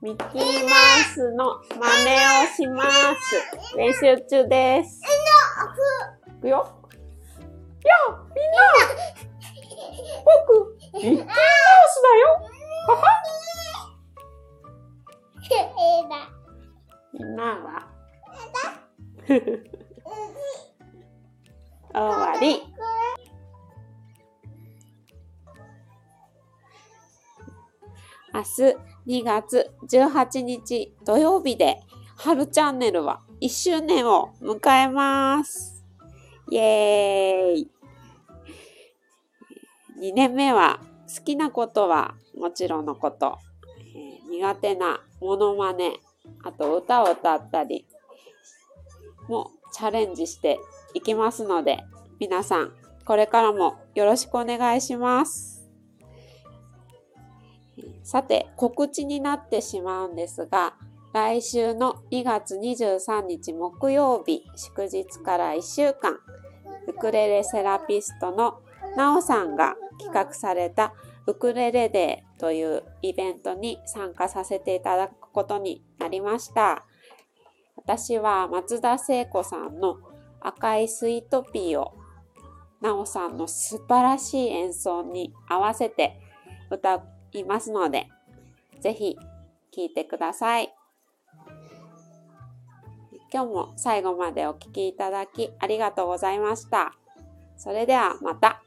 ミッキーマウスの真似をします。練習中です。いくよ。やあ、みんな僕、ミッキーマウスだよははみんなは終わり。明日2月18日土曜日で、春チャンネルは1周年を迎えます。イエーイ !2 年目は好きなことはもちろんのこと、えー苦手なモノマネ、あと歌を歌ったりもチャレンジしていきますので、皆さんこれからもよろしくお願いします。さて、告知になってしまうんですが、来週の2月23日木曜日、祝日から1週間、ウクレレセラピストのなおさんが企画されたウクレレデーというイベントに参加させていただくことになりました。私は松田聖子さんの赤いスイートピーをなおさんの素晴らしい演奏に合わせて歌いますので、ぜひ聞いてください。今日も最後までお聴きいただきありがとうございました。それではまた。